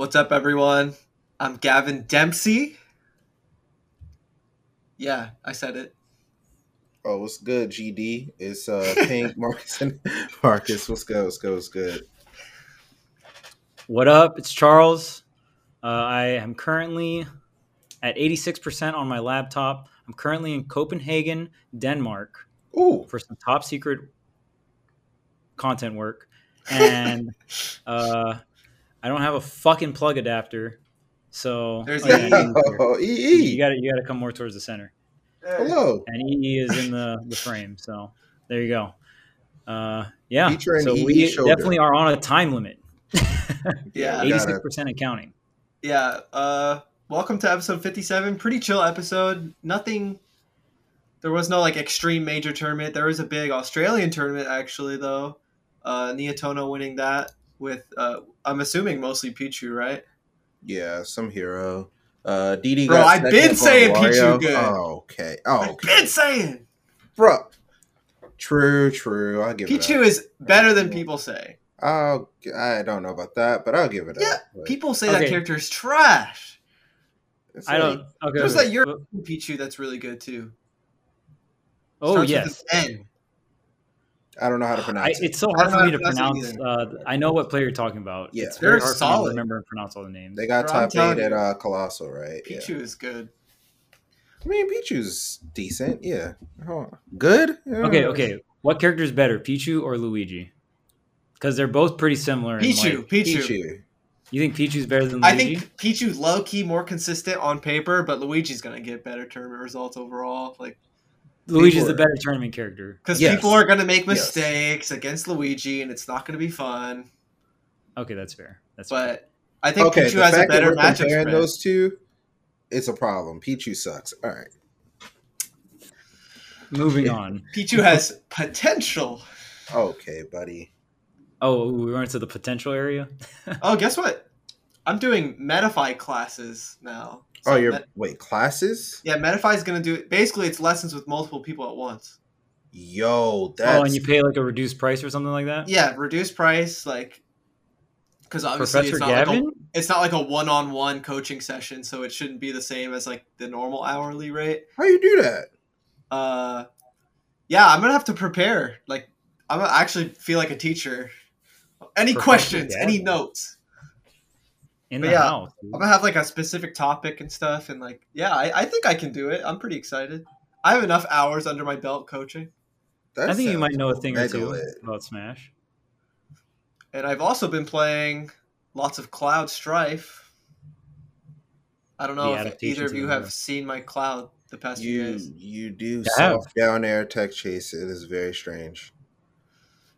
What's up, everyone? I'm Gavin Dempsey. Yeah, I said it. Oh, what's good, GD? It's uh Pink, Marcus, and Marcus. What's good? What's good? What's good? What up? It's Charles. Uh, I am currently at 86% on my laptop. I'm currently in Copenhagen, Denmark Ooh, for some top secret content work. And uh, I don't have a fucking plug adapter. So There's oh, yeah, EE. EE. oh, you EE. got to you got to come more towards the center. Hello. And EE is in the, the frame. So there you go. Uh, yeah. So EE we shoulder. definitely are on a time limit. Yeah, 86% and counting. yeah. Uh, welcome to episode 57. Pretty chill episode. Nothing. There was no like extreme major tournament. There was a big Australian tournament actually, though. Uh, Neotono winning that with uh, I'm assuming mostly Pichu, right? Yeah, some hero. Uh, DD Bro, got I've been saying Wario. Pichu good. Oh, okay. Oh, I've been saying Bro. True, true. I'll give it Pichu up. is better than people say. I'll, I don't know about that, but I'll give it Yeah, up. But People say that character is trash. it's I like- don't. Okay. There's okay. that European Pichu that's really good too. Oh Starts with yes. an N. I don't know how to I, pronounce it. it's so hard for me to pronounce pronounce. it Uh, I know what player you're talking about. Yeah. it's very They're hard for me solid. to remember and pronounce all the names. They got Bro, I'm top eight at uh, Colossal, right? Yeah. Is good. I mean, Pichu's decent. Yeah. Oh, Good. Yeah. okay, okay. What character is better, Pichu or Luigi? Because they're both pretty similar. in, Pichu, like- Pichu. Pichu. you think Pichu's better than Luigi? I think Pichu's low key more consistent on paper, but Luigi's gonna get better tournament results overall. Like Luigi's the better tournament character. because Yes. people are gonna make Yes. mistakes against Luigi, and it's not gonna be fun. Okay, that's fair. That's fair. But I think Okay, Pichu has a better we're matchup comparing spread. those two, it's a problem. Pichu sucks. All right. moving on. Pichu has potential. Okay, buddy. Oh, we went to the potential area. Oh, guess what? I'm doing Metafy classes now. Oh, So you're Met- wait classes? yeah, Metafy is gonna do it. basically it's lessons with multiple people at once. Yo, that's oh, and you pay like a reduced price or something like that. Yeah, reduced price, like because obviously Professor it's not like a it's not like a one-on-one coaching session so it shouldn't be the same as like the normal hourly rate how do you do that? uh yeah i'm gonna have to prepare like i'm gonna actually feel like a teacher any Professor questions any notes in But the yeah, house. dude. i'm gonna have like a specific topic and stuff and like yeah I, I think i can do it i'm pretty excited i have enough hours under my belt coaching That I think you might know a thing or two lit. about Smash. and i've also been playing lots of cloud strife i don't know The if either of you the- have seen my cloud the past few You days you do I have. soft down air tech chase. It is very strange.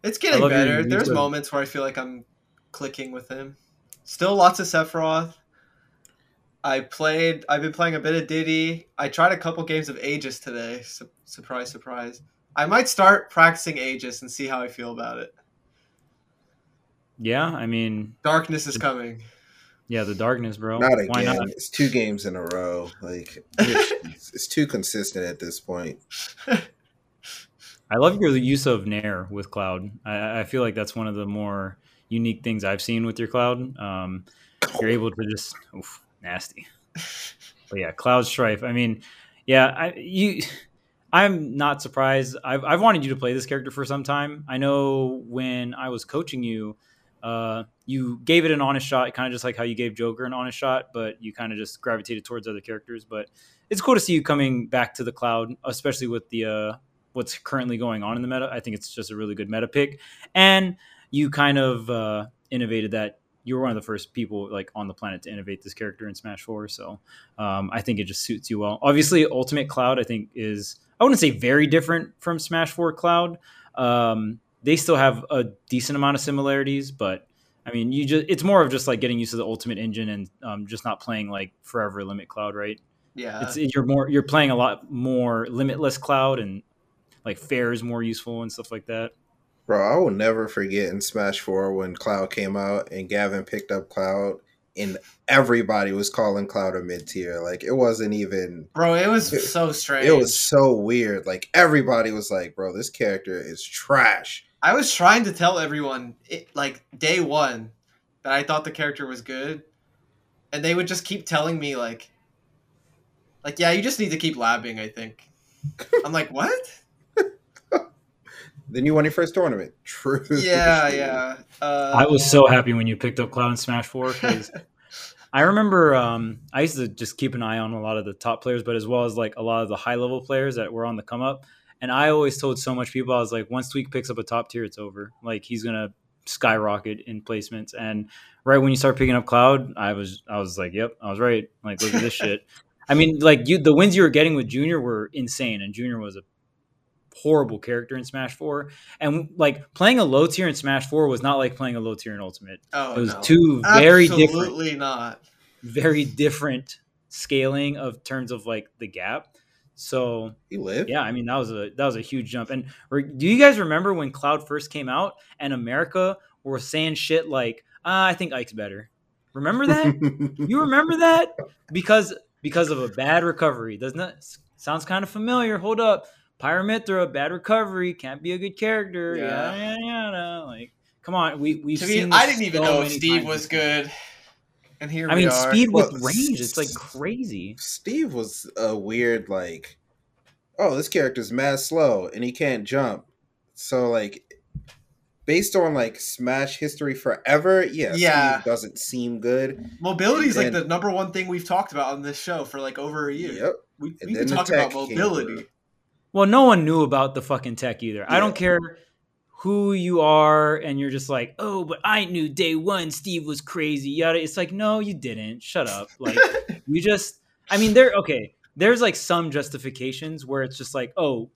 It's getting better. There's moments where I feel like I'm clicking with him. Still lots of Sephiroth. I played. I've been playing a bit of Diddy. I tried a couple games of Aegis today. Su- surprise, surprise. I might start practicing Aegis and see how I feel about it. Yeah, I mean, Darkness is coming. yeah, the darkness, bro. Not again. Why not? It's two games in a row. Like it's, it's too consistent at this point. I love your use of Nair with Cloud. I, I feel like that's one of the more unique things I've seen with your Cloud. Um, you're able to just oof, nasty. But yeah, Cloud Strife. I mean, yeah, I you. I'm not surprised. I've, I've wanted you to play this character for some time. I know when I was coaching you, uh, you gave it an honest shot, kind of just like how you gave Joker an honest shot, but you kind of just gravitated towards other characters. But it's cool to see you coming back to the cloud, especially with the uh, what's currently going on in the meta. I think it's just a really good meta pick, and you kind of uh, innovated that. You were one of the first people like on the planet to innovate this character in Smash Four, so um, I think it just suits you well. Obviously, Ultimate Cloud I think is I wouldn't say very different from Smash Four Cloud. Um, they still have a decent amount of similarities, but I mean, you just it's more of just like getting used to the Ultimate engine and um, just not playing like Forever Limit Cloud, right? Yeah. it's you're more you're playing a lot more limitless cloud and like fair is more useful and stuff like that Bro, I will never forget in Smash 4 when Cloud came out and Gavin picked up Cloud and everybody was calling Cloud a mid tier. Like it wasn't even Bro, it was It- so strange. it was so weird. Like everybody was like, bro, this character is trash. I was trying to tell everyone, it, like day one, that I thought the character was good, and they would just keep telling me like, like yeah, you just need to keep labbing. I think. I'm like, what? Then you won your first tournament. True. Yeah, yeah. Uh, I was so happy when you picked up Cloud in Smash Four because I remember um, I used to just keep an eye on a lot of the top players, but as well as like a lot of the high level players that were on the come up. And I always told so much people I was like, once Tweek picks up a top tier, it's over. Like he's gonna skyrocket in placements. And right when you start picking up Cloud, I was I was like, yep, I was right. Like look at this shit. I mean, like you, the wins you were getting with Junior were insane, and Junior was a horrible character in Smash Four. And like playing a low tier in Smash Four was not like playing a low tier in Ultimate. oh, It was no. two very different, Absolutely not. very different scaling of terms of like the gap. So You live? yeah, I mean that was a that was a huge jump. And re- do you guys remember when Cloud first came out and America were saying shit like, ah, "I think Ike's better"? Remember that? you remember that because because of a bad recovery. Doesn't that sounds kind of familiar? Hold up, Pyra/Mythra, bad recovery, can't be a good character. Yeah. Yeah, yeah, yeah. Like, come on, we we've To seen. me, I didn't even so know Steve was before. good. And here I we mean, are. speed with Well, range, it's like crazy. Steve was a weird like, oh, this character's mad slow and he can't jump. So like, based on like Smash history forever, yeah, Yeah. Steve doesn't seem good. Mobility is like the number one thing we've talked about on this show for like over a year. Yep. We, we then can the talk about tech came mobility. Well, no one knew about the fucking tech either. I don't care who you are, and you're just like, oh, but I knew day one Steve was crazy. Yada. It's like, no, you didn't. Shut up. Like, you just. I mean, there. Okay, there's like some justifications where it's just like, oh,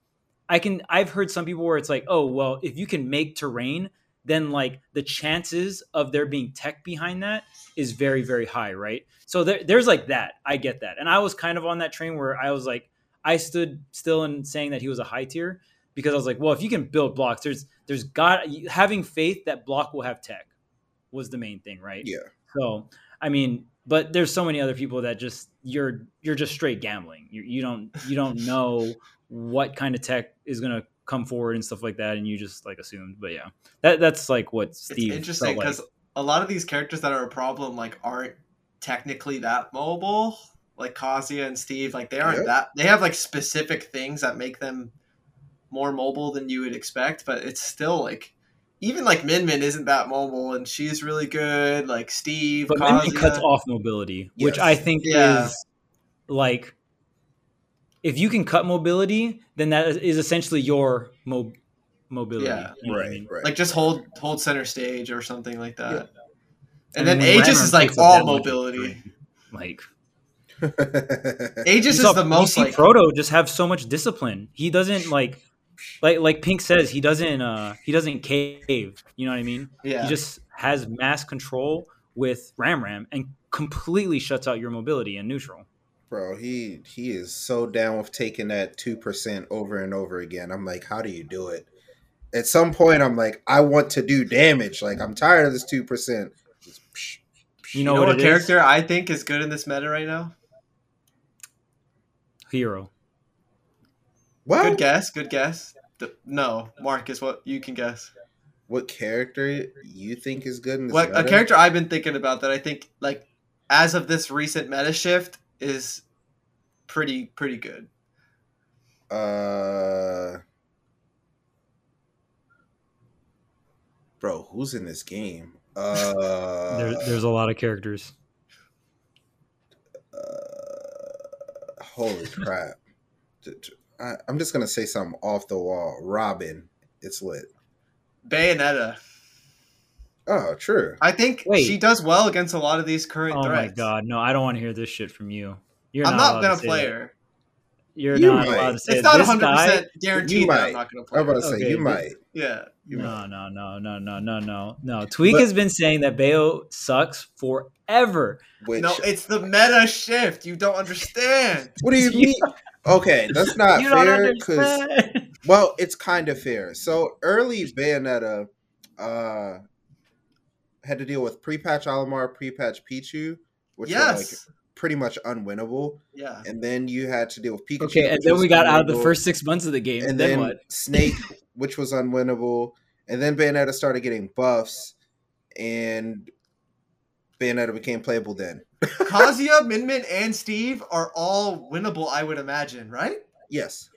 I can. I've heard some people where it's like, oh, well, if you can make terrain, then like the chances of there being tech behind that is very, very high, right? So there, there's like that. I get that, and I was kind of on that train where I was like. I stood still in saying that he was a high tier because I was like, well, if you can build blocks, there's there's got having faith that block will have tech was the main thing, right? Yeah. So I mean, but there's so many other people that just you're you're just straight gambling. You you don't you don't know what kind of tech is gonna come forward and stuff like that, and you just like assumed. But yeah, that that's like what Steve. it's interesting felt like. because a lot of these characters that are a problem like aren't technically that mobile. Like Kazuya and Steve, like they aren't Yep. that. They have like specific things that make them more mobile than you would expect, but it's still like. Even like Min Min isn't that mobile, and she's really good. Like Steve, But Min Min cuts off mobility, which I think Yeah. is like if you can cut mobility, then that is- is essentially your mo- mobility. Yeah. you know what I Right, mean? right. like just hold hold center stage or something like that. Yeah. And, then then Aegis is like all mobility. Like Aegis is saw- the you most see like Proto just have so much discipline. He doesn't like like like Pink says he doesn't uh he doesn't cave. You know what I mean? yeah. He just has mass control with Ram Ram and completely shuts out your mobility and neutral. Bro, he he is so down with taking that two percent over and over again. I'm like, how do you do it? At some point, I'm like, I want to do damage. Like, I'm tired of this two percent. You you know, know, what, what it is? character I think is good in this meta right now? Hero. What? Good guess. Good guess. D- No, Marcus, what you can guess? What character you think is good in this? What a character I've been thinking about that I think like as of this recent meta shift is pretty pretty good. Uh, bro, who's in this game? Uh, There, there's a lot of characters. Holy crap! I, am just gonna say something off the wall. Robin, it's lit. Bayonetta. Oh, true. I think Wait. she does well against a lot of these current Oh threats. my god, no! I don't want to hear this shit from you. You're I'm not, not allowed gonna to play that. her. You're You not might. allowed to say It's not This 100 guy- percent guaranteed You that might. I'm not gonna play. I'm about to say Okay, you this- might. Yeah. You No, might. no, no, no, no, no, no, no. Tweek But- has been saying that Bayo sucks forever. Which, No, it's the meta shift. You don't understand. what do you You mean? Okay, that's not you don't fair because understand. Well, it's kind of fair. So early Bayonetta uh had to deal with pre-patch Olimar, pre-patch Pichu, which were like yes. Pretty much unwinnable. yeah. And then you had to deal with Pikachu. Okay, and then we got out of the first six months of the game. and then, then what? Snake, which was unwinnable. And then Bayonetta started getting buffs. And Bayonetta became playable then. Kazuya, Min Min, and Steve are all winnable, I would imagine, right? Yes.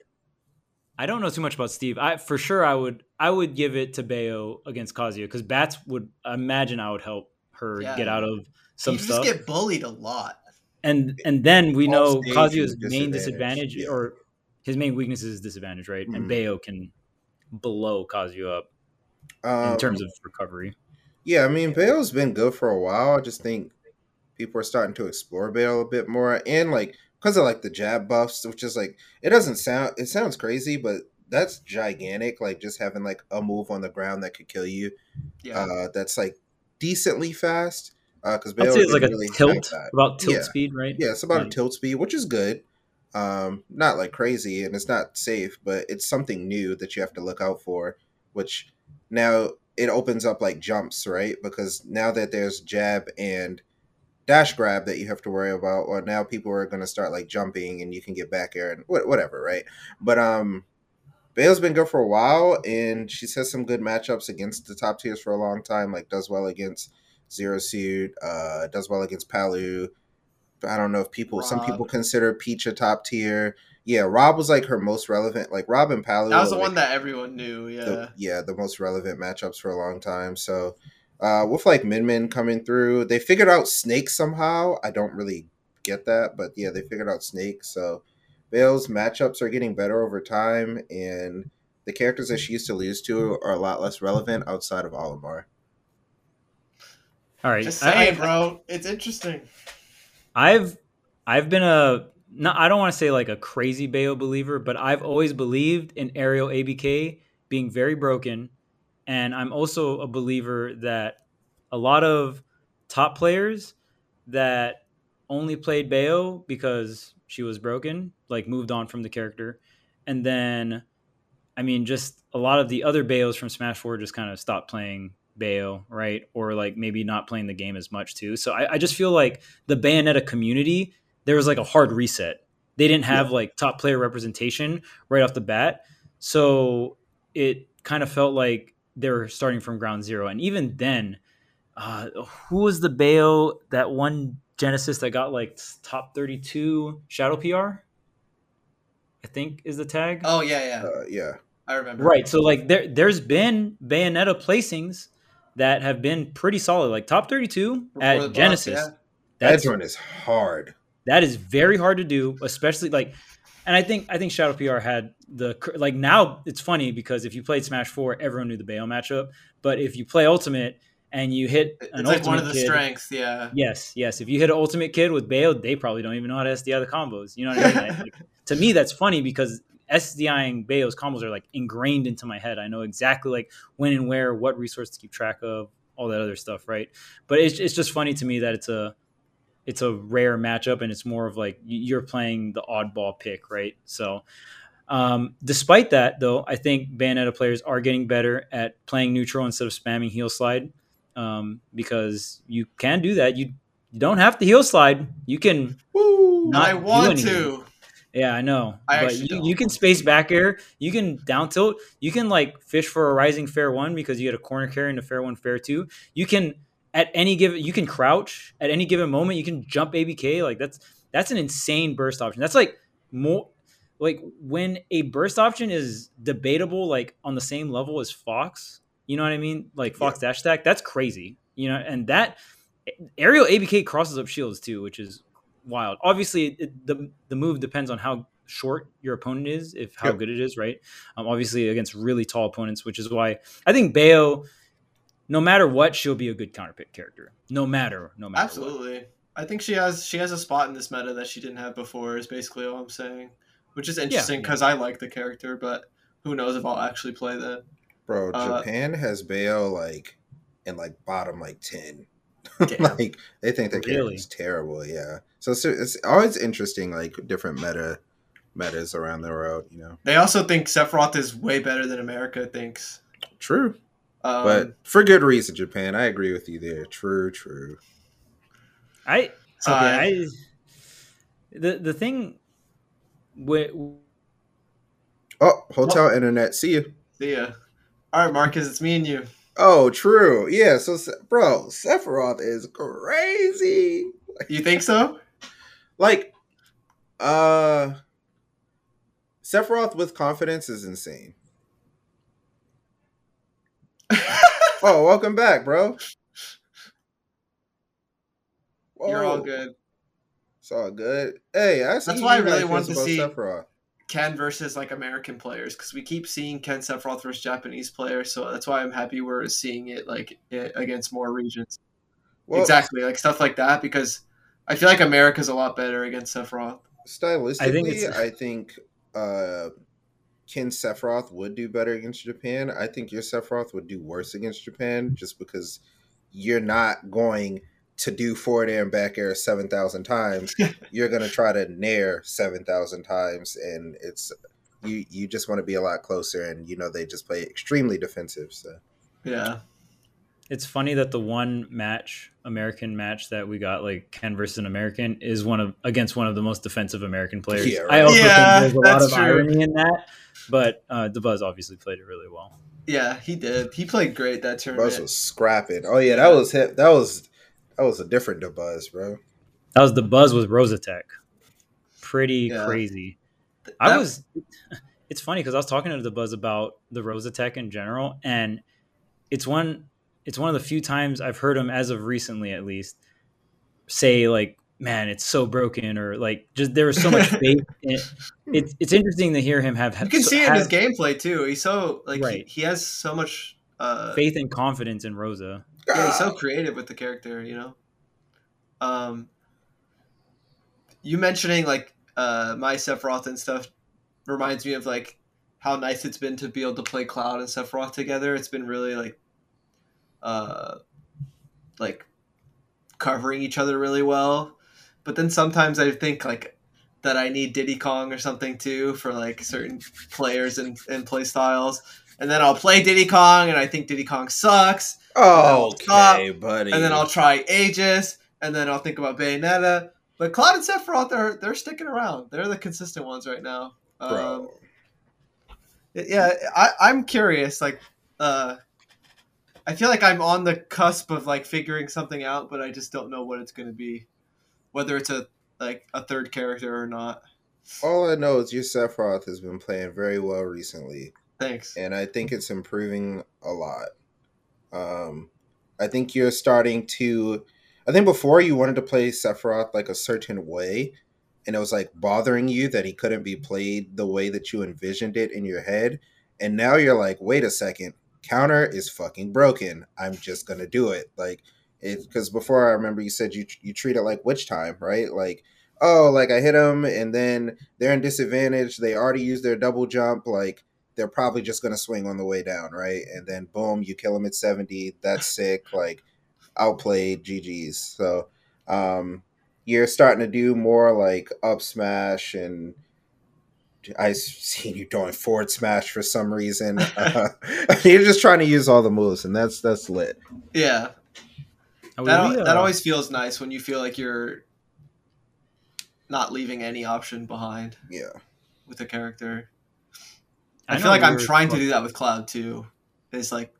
I don't know too much about Steve. I for sure I would I would give it to Bayo against Kazuya because Bats would imagine I would help her Yeah. get out of some you stuff. just get bullied a lot. And and then we know stage Kazuya's main disadvantage, disadvantage yeah. or his main weakness is disadvantage, right? Mhm. And Bayo can blow Kazuya up Um, in terms of recovery. Yeah, I mean, Bale's been good for a while. I just think people are starting to explore Bale a bit more, and like because of like the jab buffs, which is like it doesn't sound it sounds crazy, but that's gigantic. Like just having like a move on the ground that could kill you. Yeah. Uh, that's like decently fast. Because I'd say it's like a really tilt, about tilt Yeah. speed, right? Yeah, it's about a tilt speed, which is good. Um, not like crazy, and it's not safe, but it's something new that you have to look out for. Which now it opens up like jumps, right? Because now that there's jab and dash grab that you have to worry about, or now people are going to start like jumping, and you can get back air and whatever, right? But um, Bale's been good for a while, and she's had some good matchups against the top tiers for a long time. Like does well against Zero Suit, uh, does well against Palu. I don't know if people some people consider Peach a top tier. Yeah, Rob was like her most relevant. Like Rob and Palu. that was the are, one that everyone knew. Yeah. the, yeah, the most relevant matchups for a long time. So uh, with like Min Min coming through, they figured out Snake somehow. I don't really get that, but yeah, they figured out Snake. So Bale's matchups are getting better over time, and the characters that she used to lose to are a lot less relevant outside of Olimar. All right, Just saying, I- bro. It's interesting. I've I've been a not I don't want to say like a crazy Bayo believer, but I've always believed in aerial ABK being very broken, and I'm also a believer that a lot of top players that only played Bayo because she was broken, like moved on from the character, and then I mean just a lot of the other Bayos from Smash Four just kind of stopped playing Bayo, right? Or like maybe not playing the game as much too. So I, I just feel like the Bayonetta community, there was like a hard reset. They didn't have like top player representation right off the bat. So it kind of felt like they were starting from ground zero. And even then, uh, who was the Bayo that one Genesis that got like top 32 Shadow PR? I think is the tag. Oh yeah, yeah. Uh, yeah, I remember. Right. So like there there's been Bayonetta placings that have been pretty solid, like top 32 Before at Genesis. yeah. that That's is hard. that is very hard to do, especially like and I think I think Shadow PR had the like now it's funny because if you played Smash 4, everyone knew the Bayo matchup, but if you play Ultimate and you hit It's an like Ultimate one of the kid, strengths. Yeah. Yes, yes. If you hit an ultimate kid with Bayo, they probably don't even know how to SDI the combos. You know what I mean? Like, to me, that's funny because SDIing Bayo's combos are like ingrained into my head. I know exactly like when and where, what resource to keep track of, all that other stuff, right? But it's it's just funny to me that it's a it's a rare matchup and it's more of like you're playing the oddball pick, right? So. Um, despite that, though, I think Bayonetta players are getting better at playing neutral instead of spamming heel slide um, because you can do that. You you don't have to heel slide. You can. Woo! I want to. Yeah, I know. I but you, you can space back air. You can down tilt. You can like fish for a rising fair one because you get a corner carry and a fair one, fair two. You can at any given you can crouch at any given moment. You can jump ABK. Like that's that's an insane burst option. That's like more like when a burst option is debatable, like on the same level as Fox. You know what I mean? Like Fox dash stack. That's crazy. You know, and that eh, aerial ABK crosses up shields too, which is wild. Obviously, it, the the move depends on how short your opponent is, if how Yep. good it is, right? Um, obviously, against really tall opponents, which is why I think Bayo, no matter what, she'll be a good counter pick character. No matter, no matter. what. Absolutely. I think she has she has a spot in this meta that she didn't have before. Is basically all I'm saying, which is interesting yeah. because I like the character, but who knows if I'll actually play that. Bro, Uh, Japan has Bayo like in like bottom like ten. Damn. like they think the character Really? is terrible. Yeah, so it's, it's always interesting like different meta metas around the world. You know, They also think Sephiroth is way better than America thinks. true, Um, but for good reason. Japan, I agree with you there. True, true. I okay. Uh, I the the thing with Oh, hotel internet. See you. see ya. All right, Marcus, it's me and you. Oh, true. Yeah. So, bro, Sephiroth is crazy. You think so? Like, uh, Sephiroth with confidence is insane. Oh, welcome back, bro. You're all good. It's all good. Hey, I see That's why I really want to see- Sephiroth. Ken versus like American players because we keep seeing Ken Sephiroth versus Japanese players, so that's why I'm happy we're seeing it like i- against more regions. Well, exactly, like stuff like that because I feel like America's a lot better against Sephiroth. stylistically, I think I think, uh, Ken Sephiroth would do better against Japan. I think your Sephiroth would do worse against Japan just because you're not going to do forward air and back air 7,000 times. you're going to try to nair 7,000 times, and it's you, you just want to be a lot closer, and you know they just play extremely defensive. So Yeah, It's funny that the one match, American match that we got, like Ken versus an American, is one of against one of the most defensive American players. Yeah, I also Yeah, think there's a lot of true. irony in that, but uh, Dabuz obviously played it really well. yeah, he did. He played great that tournament. Buzz was scrapping. Oh yeah, that was hit. That was that was a different Buzz, bro. That was the buzz with Rosatech. Pretty Yeah. crazy. I was. It's funny because I was talking to the buzz about the Rosatech in general, and it's one. It's one of the few times I've heard him, as of recently at least, say like, "Man, it's so broken," or like, just there was so much faith. In it. It's it's interesting to hear him have. You can so- see it in his gameplay too. He's so like Right. he, he has so much. Uh, faith and confidence in Rosa. Yeah, he's so creative with the character. You know. Um. You mentioning like uh my Sephiroth and stuff reminds me of like how nice it's been to be able to play Cloud and Sephiroth together. It's been really like, uh, like covering each other really well. But then sometimes I think like that I need Diddy Kong or something too for like certain players and, and play styles. And then I'll play Diddy Kong and I think Diddy Kong sucks. Oh, okay, buddy. And then I'll try Aegis and then I'll think about Bayonetta. But Cloud and Sephiroth, they're they're sticking around. They're the consistent ones right now. Um, bro. yeah I, i'm curious like uh i feel like i'm on the cusp of like figuring something out but i just don't know what it's going to be whether it's a like a third character or not All I know is your Sephiroth has been playing very well recently, thanks and I think it's improving a lot. Um, I think you're starting to. I think before you wanted to play Sephiroth like a certain way, and it was like bothering you that he couldn't be played the way that you envisioned it in your head. And now you're like, wait a second, counter is fucking broken. I'm just gonna do it. Like, because before I remember you said you you treat it like witch time, right? Like, oh, like I hit them and then they're in disadvantage. They already used their double jump. Like, they're probably just gonna swing on the way down, right? And then boom, you kill them at seventy. That's sick. Like, outplayed. GG's. So, um, you're starting to do more like up smash and I seen you doing forward smash for some reason. Uh, you're just trying to use all the moves, and that's that's lit. yeah that, we, uh, that always feels nice when you feel like you're not leaving any option behind Yeah, with a character i, I feel like i'm trying to do that with cloud too is like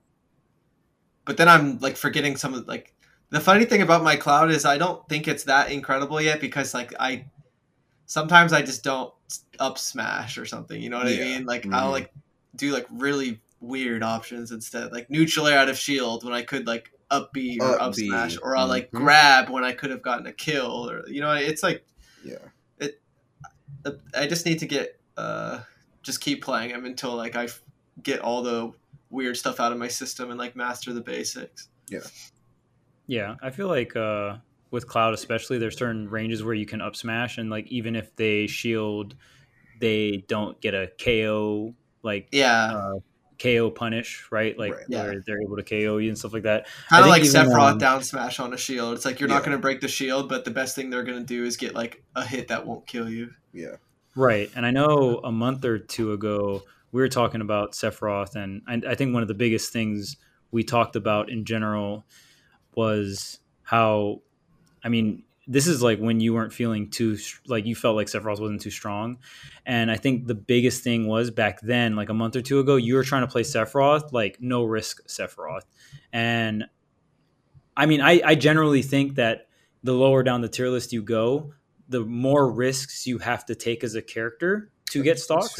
but then i'm like forgetting some of like the funny thing about my cloud is i don't think it's that incredible yet because like i sometimes i just don't up smash or something you know what Yeah. i mean like Mhm. i'll like do like really weird options instead like neutral air out of shield when i could like up B or Up up smash or i'll like Mhm. grab when i could have gotten a kill or you know it's like yeah. It. I just need to get uh just keep playing him until like I f- get all the weird stuff out of my system and like master the basics. Yeah, Yeah, I feel like uh, with Cloud, especially, there's certain ranges where you can up smash, and like even if they shield, they don't get a KO like Yeah, uh, KO punish, right? Like Right. Yeah. where they're able to KO you and stuff like that. kind of like Sephiroth um, down smash on a shield. It's like you're not going to break the shield, but the best thing they're going to do is get like a hit that won't kill you. Yeah. Right. And I know a month or two ago, we were talking about Sephiroth, and I, I think one of the biggest things we talked about in general was how, I mean, this is like when you weren't feeling too like you felt like Sephiroth wasn't too strong, and I think the biggest thing was back then, like a month or two ago, you were trying to play Sephiroth like no risk Sephiroth, and I mean I I generally think that the lower down the tier list you go, the more risks you have to take as a character to get stocks.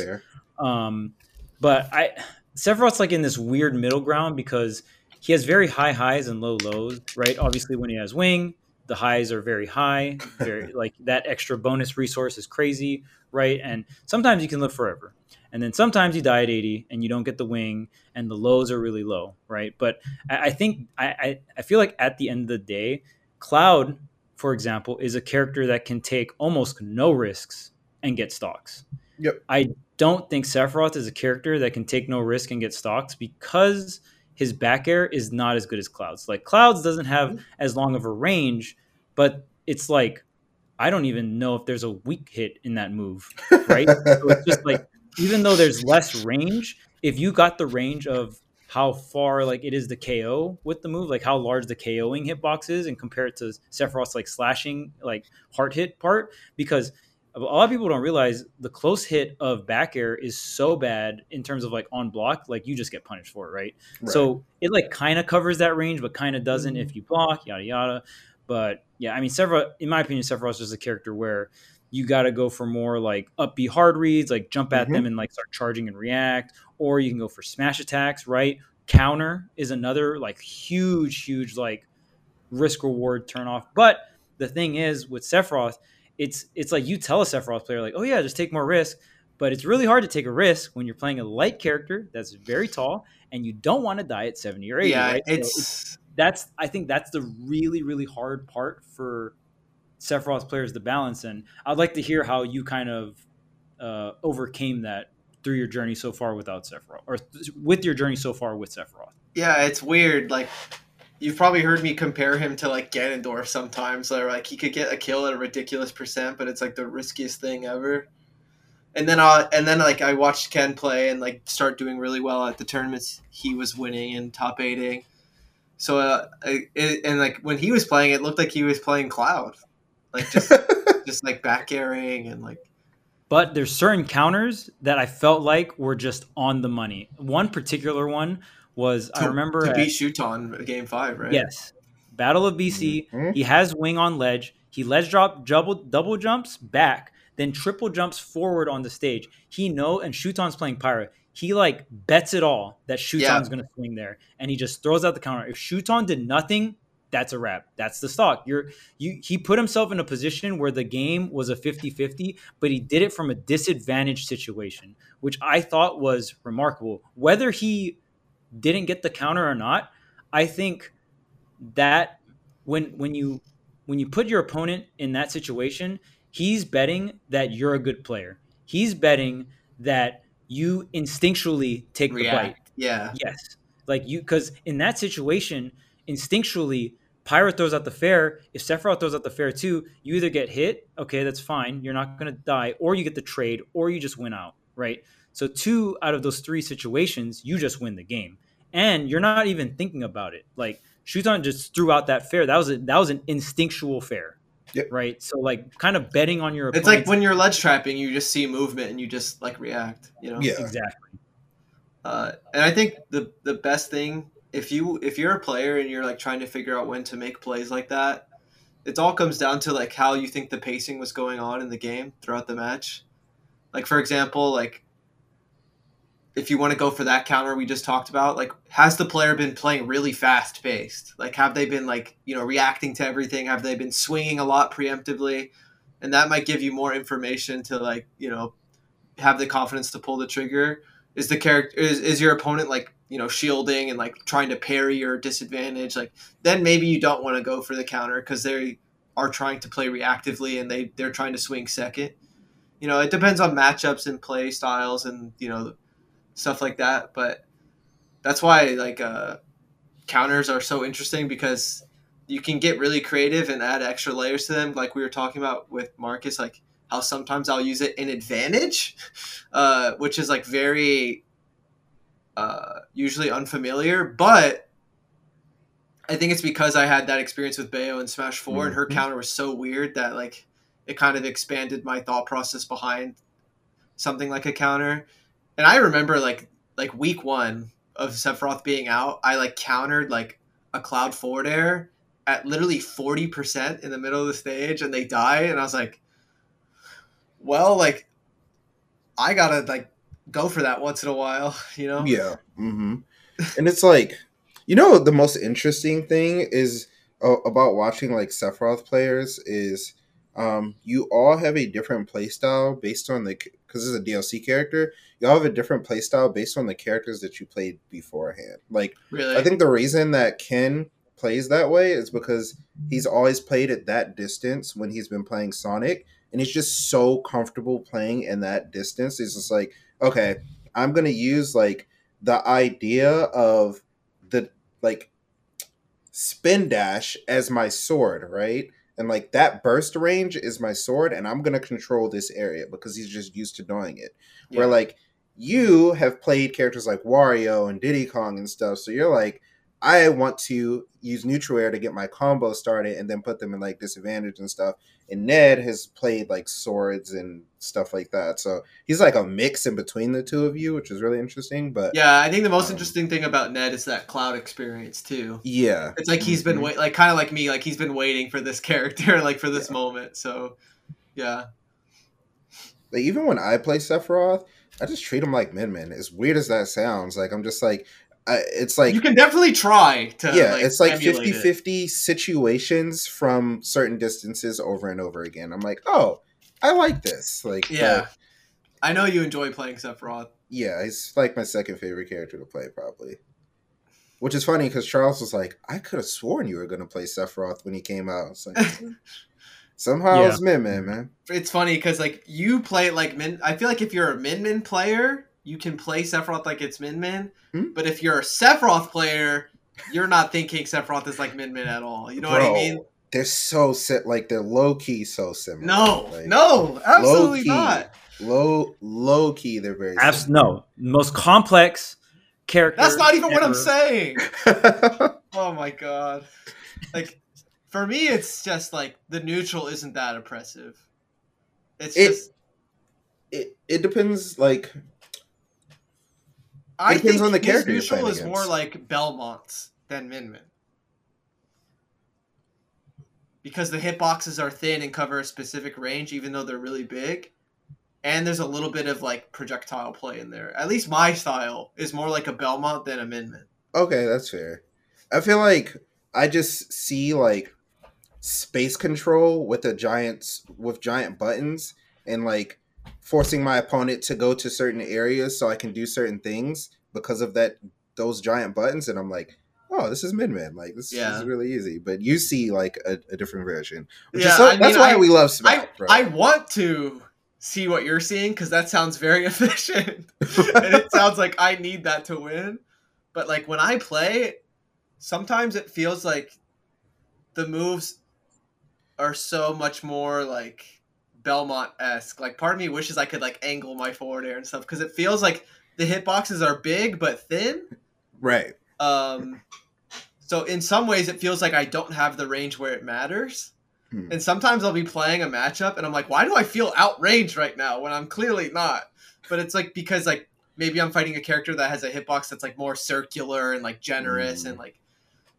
Um, but I Sephiroth's like in this weird middle ground because he has very high highs and low lows, right? Obviously, when he has wing, the highs are very high, very like that extra bonus resource is crazy, right? And sometimes you can live forever. And then sometimes you die at 80 and you don't get the wing and the lows are really low, right? But I, I think I, I, I feel like at the end of the day, Cloud, for example, is a character that can take almost no risks and get stocks. Yep. I don't think Sephiroth is a character that can take no risk and get stocks because his back air is not as good as Clouds. Like Clouds doesn't have mm-hmm. as long of a range, but it's like I don't even know if there's a weak hit in that move, right? so it's just like even though there's less range, if you got the range of how far like it is the KO with the move, like how large the KOing hitbox is, and compare it to Sephiroth's like slashing like heart hit part, because a lot of people don't realize the close hit of back air is so bad in terms of like on block, like you just get punished for it, right? Right. So it like kind of covers that range, but kind of doesn't Mm-hmm. if you block, yada yada. But yeah, I mean, Sephiroth, in my opinion, Sephiroth's just a character where you got to go for more like upbeat hard reads, like jump at Mhm. them and like start charging and react, or you can go for smash attacks, right? Counter is another like huge, huge like risk reward turn off. But the thing is with Sephiroth, it's it's like you tell a Sephiroth player like, oh yeah, just take more risk. But it's really hard to take a risk when you're playing a light character that's very tall and you don't want to die at 70 or 80. yeah, right? So it's that's I think that's the really really hard part for Sephiroth players to balance. And I'd like to hear how you kind of uh, overcame that through your journey so far without Sephiroth, or th- with your journey so far with Sephiroth. yeah, it's weird. Like you've probably heard me compare him to like Ganondorf sometimes, or like he could get a kill at a ridiculous percent, but it's like the riskiest thing ever. And then I and then like I watched Ken play and like start doing really well at the tournaments he was winning and top eighting. So uh, it, and like when he was playing, it looked like he was playing Cloud, like just just like back airing and like But there's certain counters that I felt like were just on the money. One particular one was I remember to at- beat Shuton game five, right? Yes. Battle of BC. Mhm. He has wing on ledge. He ledge drop double double jumps back, then triple jumps forward on the stage. He know and Shuton's playing Pyra. He like bets it all that Shuton's Yeah. gonna swing there. And he just throws out the counter. If Shuton did nothing, that's a wrap. That's the stock. You're you he put himself in a position where the game was a 50-50, but he did it from a disadvantaged situation, which I thought was remarkable. Whether he didn't get the counter or not, I think that when when you when you put your opponent in that situation, he's betting that you're a good player. He's betting that you instinctually take the bite. Yeah. Yes. Like you because in that situation, instinctually, Pyra throws out the fair. If Sephiroth throws out the fair too, you either get hit, okay, that's fine, you're not gonna die, or you get the trade, or you just win out, right? So two out of those three situations, you just win the game. And you're not even thinking about it. Like Shuton just threw out that fair. That was a, that was an instinctual fair. Yep. Right. So like kind of betting on your It's like when you're ledge trapping, you just see movement and you just like react. You know. Yeah. exactly. Uh, and I think the the best thing if you if you're a player and you're like trying to figure out when to make plays like that, it all comes down to like how you think the pacing was going on in the game throughout the match. Like for example, like if you want to go for that counter we just talked about, like has the player been playing really fast paced? Like have they been like you know reacting to everything? Have they been swinging a lot preemptively? And that might give you more information to like you know have the confidence to pull the trigger is the character is, is your opponent like you know shielding and like trying to parry or disadvantage like then maybe you don't want to go for the counter because they are trying to play reactively and they they're trying to swing second. You know it depends on matchups and play styles and you know stuff like that but that's why like uh counters are so interesting because you can get really creative and add extra layers to them like we were talking about with marcus like how sometimes I'll use it in advantage, uh, which is like very uh, usually unfamiliar, but I think it's because I had that experience with Bayo in Smash 4 and her Mhm. counter was so weird that like it kind of expanded my thought process behind something like a counter. And I remember like like week 1 of Sephiroth being out, I like countered like a cloud forward air at literally 40% in the middle of the stage and they die and I was like well like I got to like go for that once in a while, you know? Yeah. Mm-hmm. and it's like, you know, the most interesting thing is uh, about watching like Sephiroth players is um, you all have a different playstyle based on the because it's a DLC character. You all have a different playstyle based on the characters that you played beforehand. Like, Really? I think the reason that Ken plays that way is because he's always played at that distance when he's been playing Sonic, and he's just so comfortable playing in that distance. He's just like, okay, I'm gonna use like the idea of the like spin dash as my sword, right? And like that burst range is my sword, and I'm gonna control this area because he's just used to doing it. Where like you have played characters like Wario and Diddy Kong and stuff, so you're like, I want to use neutral air to get my combo started and then put them in like disadvantage and stuff. And Ned has played like swords and stuff like that. So he's like a mix in between the two of you, which is really interesting. But Yeah, I think the most Um, interesting thing about Ned is that cloud experience too. yeah. It's like he's been Mhm. wait, like kind of like me, like he's been waiting for this character, like for this Yeah. moment. So, yeah, Like even when I play Sephiroth, I just treat him like Min Min. As weird as that sounds, like I'm just like, I, it's like you can definitely try to. yeah, like, it's like emulate 50 it. 50 situations from certain distances over and over again. I'm like, oh, I like this. Like, Yeah, but, I know you enjoy playing Sephiroth. yeah, he's like my second favorite character to play, probably. Which is funny because Charles was like, I could have sworn you were going to play Sephiroth when he came out. It's like, somehow Yeah. it's Min Min, man. It's funny because like you play it like Min. I feel like if you're a Min Min player, you can play Sephiroth like it's Min Min. Hmm? But if you're a Sephiroth player, you're not thinking Sephiroth is like Min Min at all. You know what I mean? They're so set, like, they're low key so similar. No, Like, no, absolutely low-key. not. Low, low key, they're very Abs- no, most complex character. That's not even what I'm saying. Oh my god. Like for me it's just like the neutral isn't that oppressive. It's It- just it, it depends, like, I depends think on the his character you're neutral is more like Belmont's than Min Min. Because the hitboxes are thin and cover a specific range even though they're really big. And there's a little bit of like projectile play in there. At least my style is more like a Belmont than a Min Min. Okay, that's fair. I feel like I just see like space control with a giant with giant buttons and like forcing my opponent to go to certain areas so I can do certain things because of that those giant buttons and I'm like, oh, this is Min. Like this, Yeah. is really easy. But you see like a, a different version, which Yeah, is so, that's mean, why I- we love Smash. I. I want to see what you're seeing because that sounds very efficient. and it sounds like I need that to win. But like when I play, sometimes it feels like the moves are so much more like Belmont esque. Like part of me wishes I could like angle my forward air and stuff because it feels like the hitboxes are big but thin. right. Um, so in some ways, it feels like I don't have the range where it matters. Hmm. And sometimes I'll be playing a matchup and I'm like, why do I feel outranged right now when I'm clearly not? But it's like because like maybe I'm fighting a character that has a hitbox that's like more circular and like generous Hmm. and like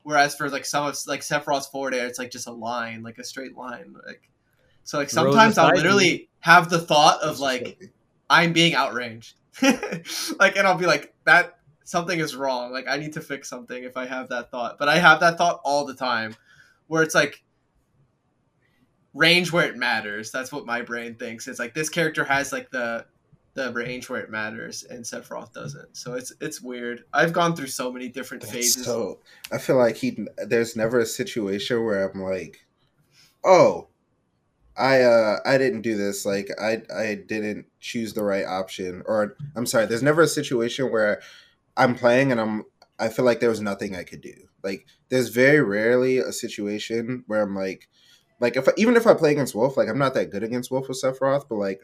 whereas for like some of like Sephiroth's forward air, it's like just a line, like a straight line. Like so like sometimes I'll literally have the thought of like. I'm being outraged. like, and I'll be like, that something is wrong. Like, I need to fix something if I have that thought. But I have that thought all the time where it's like range where it matters. That's what my brain thinks. It's like this character has like the the range where it matters and Sephiroth doesn't. So it's it's weird. I've gone through so many different That's phases. So I feel like he there's never a situation where I'm like, oh, I uh I didn't do this. Like I I didn't choose the right option. Or I'm sorry, there's never a situation where I'm playing and I'm I feel like there was nothing I could do. Like there's very rarely a situation where I'm like like if even if I play against Wolf, like I'm not that good against Wolf with Sephiroth, but like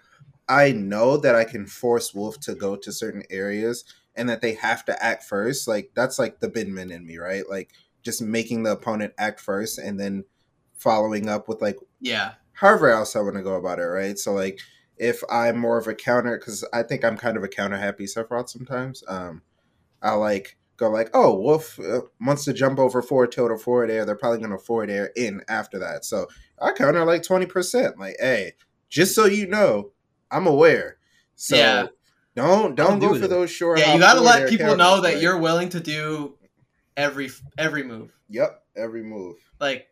I know that I can force Wolf to go to certain areas and that they have to act first. Like that's like the Min Min in me, right? Like just making the opponent act first and then following up with like Yeah. However else I want to go about it, right? So like if I'm more of a counter, because I think I'm kind of a counter happy Sephiroth sometimes. Um, I like go like, oh, Wolf uh, wants to jump over forward tilt or forward air. They're probably gonna forward air in after that. So I counter like twenty percent. Like, hey, just so you know, I'm aware. So Yeah. don't don't do go for it. those short. Yeah, you got to let people know that like, you're willing to do every every move. Yep, every move. Like,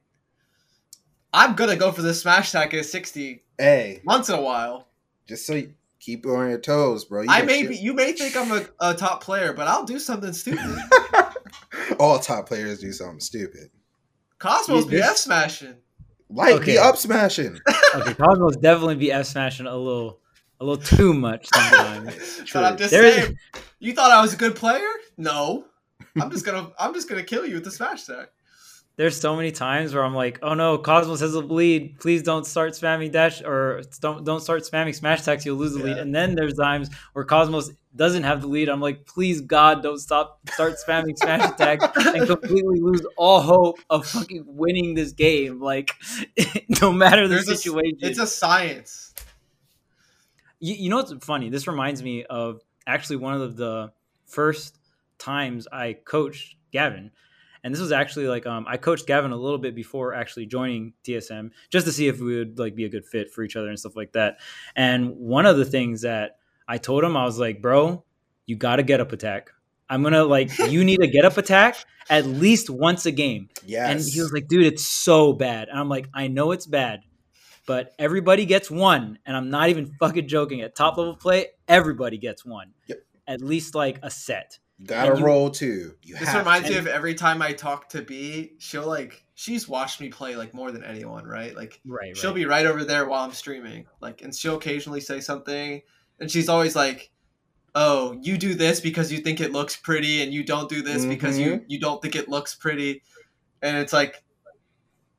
I'm gonna go for the smash attack at 60 Hey, once in a while. just so you keep you on your toes, bro. You I may shit- be, you may think I'm a, a top player, but I'll do something stupid. All top players do something stupid. Cosmos You be F smashing. Like Okay. the up smashing. Okay, Cosmos definitely be F smashing a little, a little too much sometimes. But I'm just There is- saying, you thought I was a good player? No. I'm just gonna I'm just gonna kill you with the smash attack. There's so many times where I'm like, oh no, Cosmos has a lead. Please don't start spamming dash or don't don't start spamming smash attacks. You'll lose the lead. And then there's times where Cosmos doesn't have the lead. I'm like, please God, don't stop start spamming smash attacks and completely lose all hope of fucking winning this game. Like, no matter the There's a situation. It's a science. You, you know what's funny? This reminds me of actually one of the first times I coached Gavin. And this was actually like um, I coached Gavin a little bit before actually joining TSM, just to see if we would like be a good fit for each other and stuff like that. And one of the things that I told him, I was like, "Bro, you got to get up attack. I'm gonna like you need a get up attack at least once a game." Yes. And he was like, dude, it's so bad. And I'm like, I know it's bad, but everybody gets one. And I'm not even fucking joking. At top level play, everybody gets one. Yep. At least like a set. You gotta and you- roll too. You This have reminds to. me of every time I talk to B, she'll like she's watched me play like more than anyone, right? Like Right. she'll be right over there while I'm streaming. Like and she'll occasionally say something and she's always like, "Oh, you do this because you think it looks pretty and you don't do this because you mm-hmm. you don't think it looks pretty." And it's like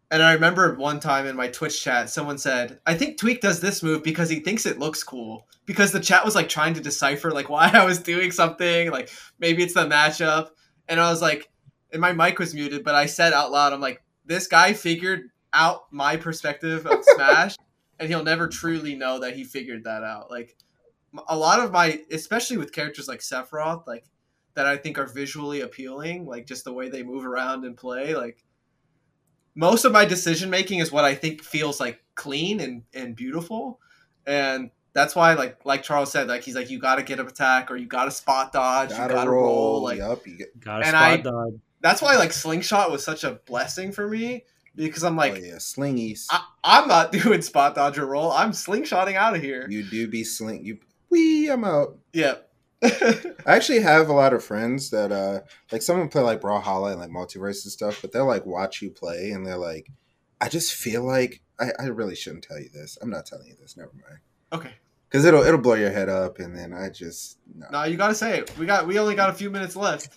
and I remember one time in my Twitch chat, someone said, "I think Tweek does this move because he thinks it looks cool." Because the chat was like trying to decipher like why I was doing something, like maybe it's the matchup, and I was like, and my mic was muted, but I said out loud, "I'm like, this guy figured out my perspective of Smash, and he'll never truly know that he figured that out." Like a lot of my, especially with characters like Sephiroth, like that I think are visually appealing, like just the way they move around and play, like most of my decision making is what I think feels like clean and, and beautiful. And that's why like like Charles said, like he's like you gotta get up attack or you gotta spot dodge, gotta, you gotta roll. roll. Like yup, you get, Got a and spot I- dodge. that's why like slingshot was such a blessing for me because I'm like oh yeah, slingies. I, I'm not doing spot dodge or roll. I'm slingshotting out of here. you do be sling. You wee. I'm out. Yeah. I actually have a lot of friends that uh like someone play like Brawlhalla and like multiverse and stuff, but they'll like watch you play and they're like, I just feel like I, I really shouldn't tell you this. I'm not telling you this. Never mind. okay. Because it'll it'll blow your head up, and then I just no. No, you gotta say it. We got we only got a few minutes left.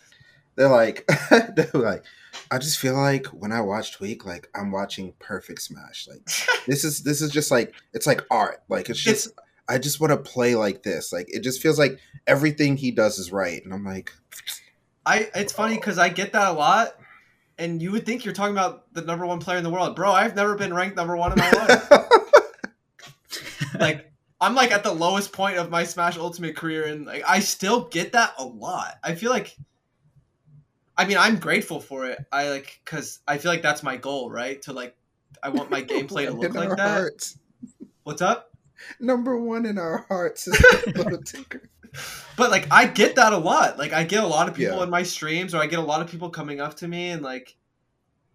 They're like they're like, I just feel like when I watch Tweek, like I'm watching Perfect Smash. Like this is this is just like it's like art. Like it's just I just want to play like this. Like it just feels like everything he does is right, and I'm like, I it's funny because I get that a lot, and you would think you're talking about the number one player in the world, bro. I've never been ranked number one in my life. like I'm like at the lowest point of my Smash Ultimate career, and like I still get that a lot. I feel like, I mean, I'm grateful for it. I like because I feel like that's my goal, right? To like, I want my gameplay to look like that. What's up? Number one in our hearts is Little Tinker. But like I get that a lot. Like I get a lot of people Yeah. in my streams, or I get a lot of people coming up to me and like,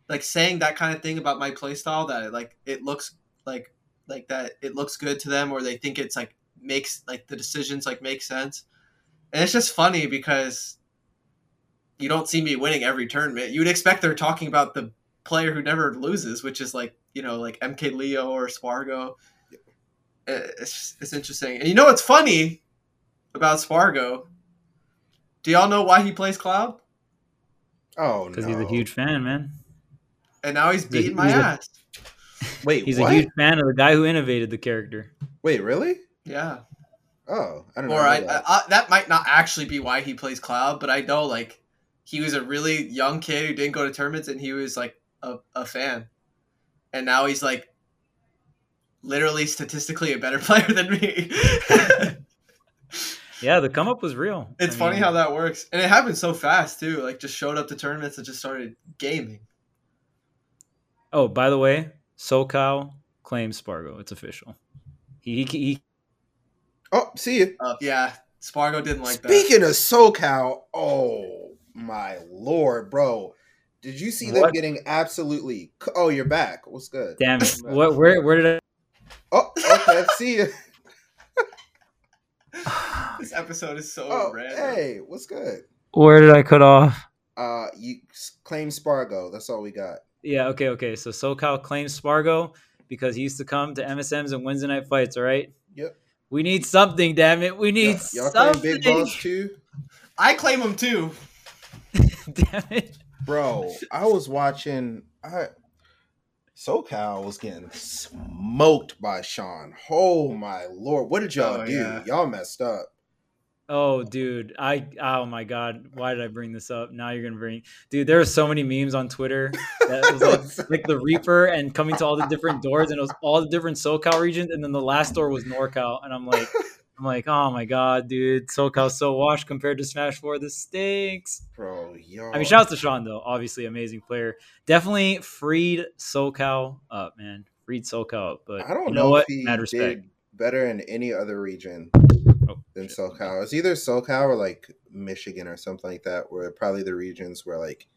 like saying that kind of thing about my playstyle that like it looks like like that it looks good to them, or they think it's like makes like the decisions like make sense. And it's just funny because you don't see me winning every tournament. You would expect they're talking about the player who never loses, which is like you know like MK Leo or Spargo. Uh, It's it's interesting, and you know what's funny about Spargo? Do y'all know why he plays Cloud? Oh Because no! he's a huge fan, man. And now he's He's a- beating my he's a- ass. Wait, He's what? a huge fan of the guy who innovated the character. Wait, really? Yeah. Oh, I don't know. Or I, that. I, I that might not actually be why he plays Cloud, but I know like he was a really young kid who didn't go to tournaments, and he was like a, a fan, and now he's like literally statistically a better player than me. Yeah, the come up was real. it's I funny mean, how that works, and it happened so fast too. Like just showed up to tournaments and just started gaming. Oh, by the way, SoCal claims Spargo. It's official. He, he, he Oh, see you. Uh, yeah, Spargo didn't like that. Speaking of SoCal, oh my lord, bro. Did you see them getting absolutely Oh, you're back. What's good? damn it. What where where did Oh, okay, see you. This episode is so Oh, random. hey, what's good? Where did I cut off? Uh you claim Spargo. That's all we got. Yeah, okay, okay. So SoCal claims Spargo because he used to come to MSMs and Wednesday night fights, all right? Yep. We need something, damn it. We need Y'all, y'all claim big balls too? I claim him too. damn it. Bro, I was watching I SoCal was getting smoked by Sean. Oh my lord. What did y'all Oh, do? yeah. Y'all messed up. Oh, dude, I oh my god, why did I bring this up? Now you're gonna bring, dude. There were so many memes on Twitter that was like, like the Reaper and coming to all the different doors, and it was all the different SoCal regions, and then the last door was NorCal, and I'm like, I'm like, oh my god, dude, SoCal's so washed compared to Smash Four. This stinks. Bro, y'all. I mean, shout out to Sean though, obviously amazing player. Definitely freed SoCal up, man. Freed SoCal up, but I don't you know, know, what? Mad respect. better in any other region Oh, than shit. SoCal. It's either SoCal or like Michigan or something like that, where probably the regions where like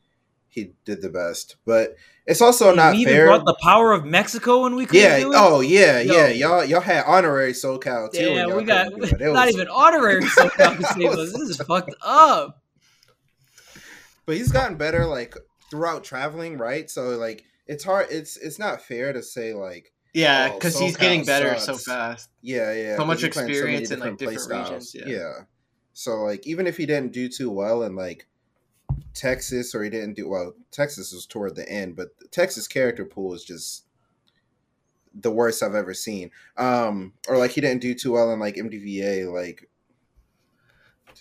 he did the best. But it's also not we even fair. brought the power of Mexico when we couldn't yeah. do it. Oh yeah. Yo. Yeah. Y'all y'all had honorary SoCal too. Yeah, we got couldn't it. It not was- even honorary SoCal to was- This is fucked up. But he's gotten better like throughout traveling, right? So like it's hard. It's it's not fair to say like Yeah, Oh, because he's getting better so fast. Yeah, yeah. So much you're playing many experience in, like, play different styles. regions, yeah. So like even if he didn't do too well in like Texas or he didn't do well, Texas was toward the end, but the Texas character pool is just the worst I've ever seen. Um or like he didn't do too well in like MDVA like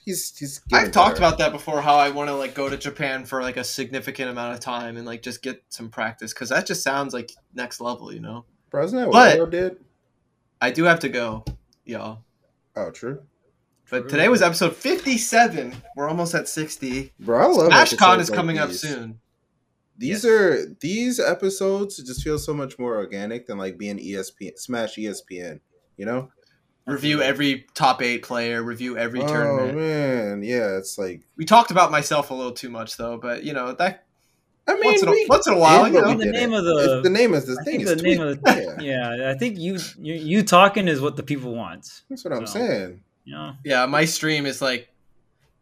he's he's I've talked better. about that before. How I want to like go to Japan for like a significant amount of time and like just get some practice because that just sounds like next level, you know. Bro, isn't that what But- did? I do have to go, y'all. Oh, true. But True. today was episode fifty-seven. We're almost at sixty. Bro, I love SmashCon episodes is like coming up soon. These Yes. are these episodes just feel so much more organic than like being ESPN Smash ESPN, you know? Review every top eight player. Review every oh tournament. man, yeah, it's like We talked about myself a little too much though, but you know that I mean, once in a, we once in a while, you know. The name it. of the- It's- the name is the I thing is the name of the yeah, yeah. I think you you, you talking is what the people want. that's what I'm saying. You know, Yeah, my stream is like,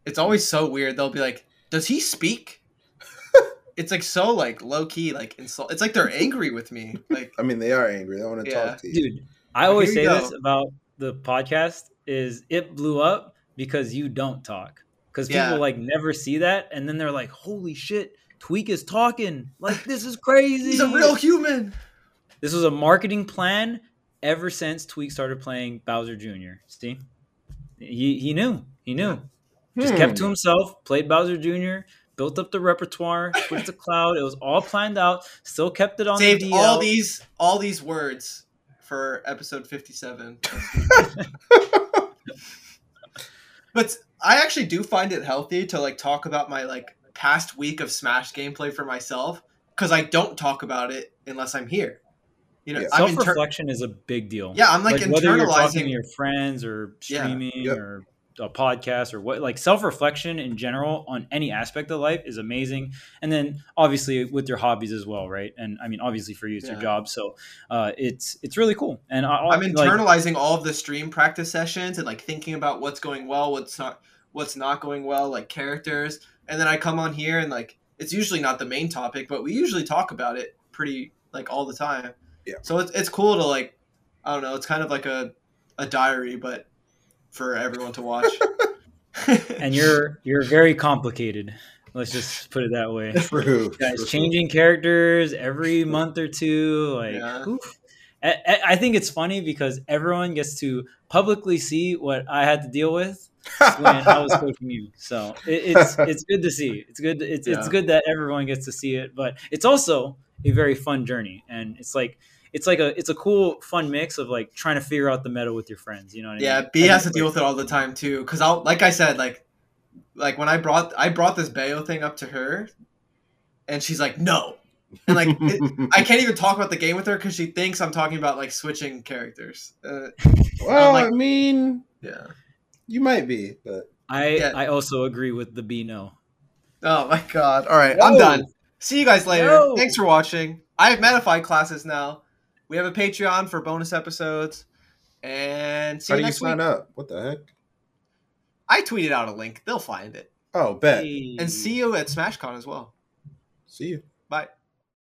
it's always so weird. They'll be like, "Does he speak?" it's like so like low key, like insult. It's like they're angry with me. Like, I mean, they are angry. They want to Yeah. talk to you. dude. I always say you this about the podcast: is it blew up because you don't talk. Because people Yeah. like never see that, and then they're like, "Holy shit, Tweek is talking! Like this is crazy." he's a real human. This was a marketing plan ever since Tweek started playing Bowser Jr. See, he he knew he knew. Just kept to Hmm. himself, played Bowser Jr., built up the repertoire, switched to cloud. It was all planned out. Still kept it on Saved the DL. all these all these words for episode fifty-seven. but I actually do find it healthy to like talk about my like past week of Smash gameplay for myself because I don't talk about it unless I'm here. You know, Yeah. I'm Self inter- reflection is a big deal. yeah, I'm like, whether you're talking to your friends or Yeah. streaming Yep. or a podcast or what like self-reflection in general on any aspect of life is amazing and then obviously with your hobbies as well right and i mean obviously for you it's your job so uh, it's it's really cool and I, I'm like, internalizing all of the stream practice sessions and like thinking about what's going well, what's not, what's not going well, like characters, and then I come on here and like it's usually not the main topic, but we usually talk about it pretty like all the time. Yeah. So it's it's cool to like, I don't know, it's kind of like a a diary, but for everyone to watch. and you're you're very complicated let's just put it that way True. guys True. changing characters every month or two like Yeah. oof. I, I- I think it's funny because everyone gets to publicly see what i had to deal with Swin, how was coaching you? So it, it's it's good to see. It's good. It's it's good that everyone gets to see it, but it's also a very fun journey, and it's like it's like a it's a cool fun mix of like trying to figure out the meta with your friends. You know what I Yeah, mean? B I has to deal with it all the time too. Cause I'll like I said, like like when I brought I brought this Bayo thing up to her, and she's like, no, and like it, I can't even talk about the game with her because she thinks I'm talking about like switching characters. Uh, well, like- I mean, yeah. you might be, but I Yeah. I also agree with the B no. Oh my god! All right, I'm done. See you guys later. No. Thanks for watching. I have Metafied classes now. We have a Patreon for bonus episodes, and see how you do you sign week. up? What the heck? I tweeted out a link. They'll find it. Oh, bet. And see you at SmashCon as well. See you.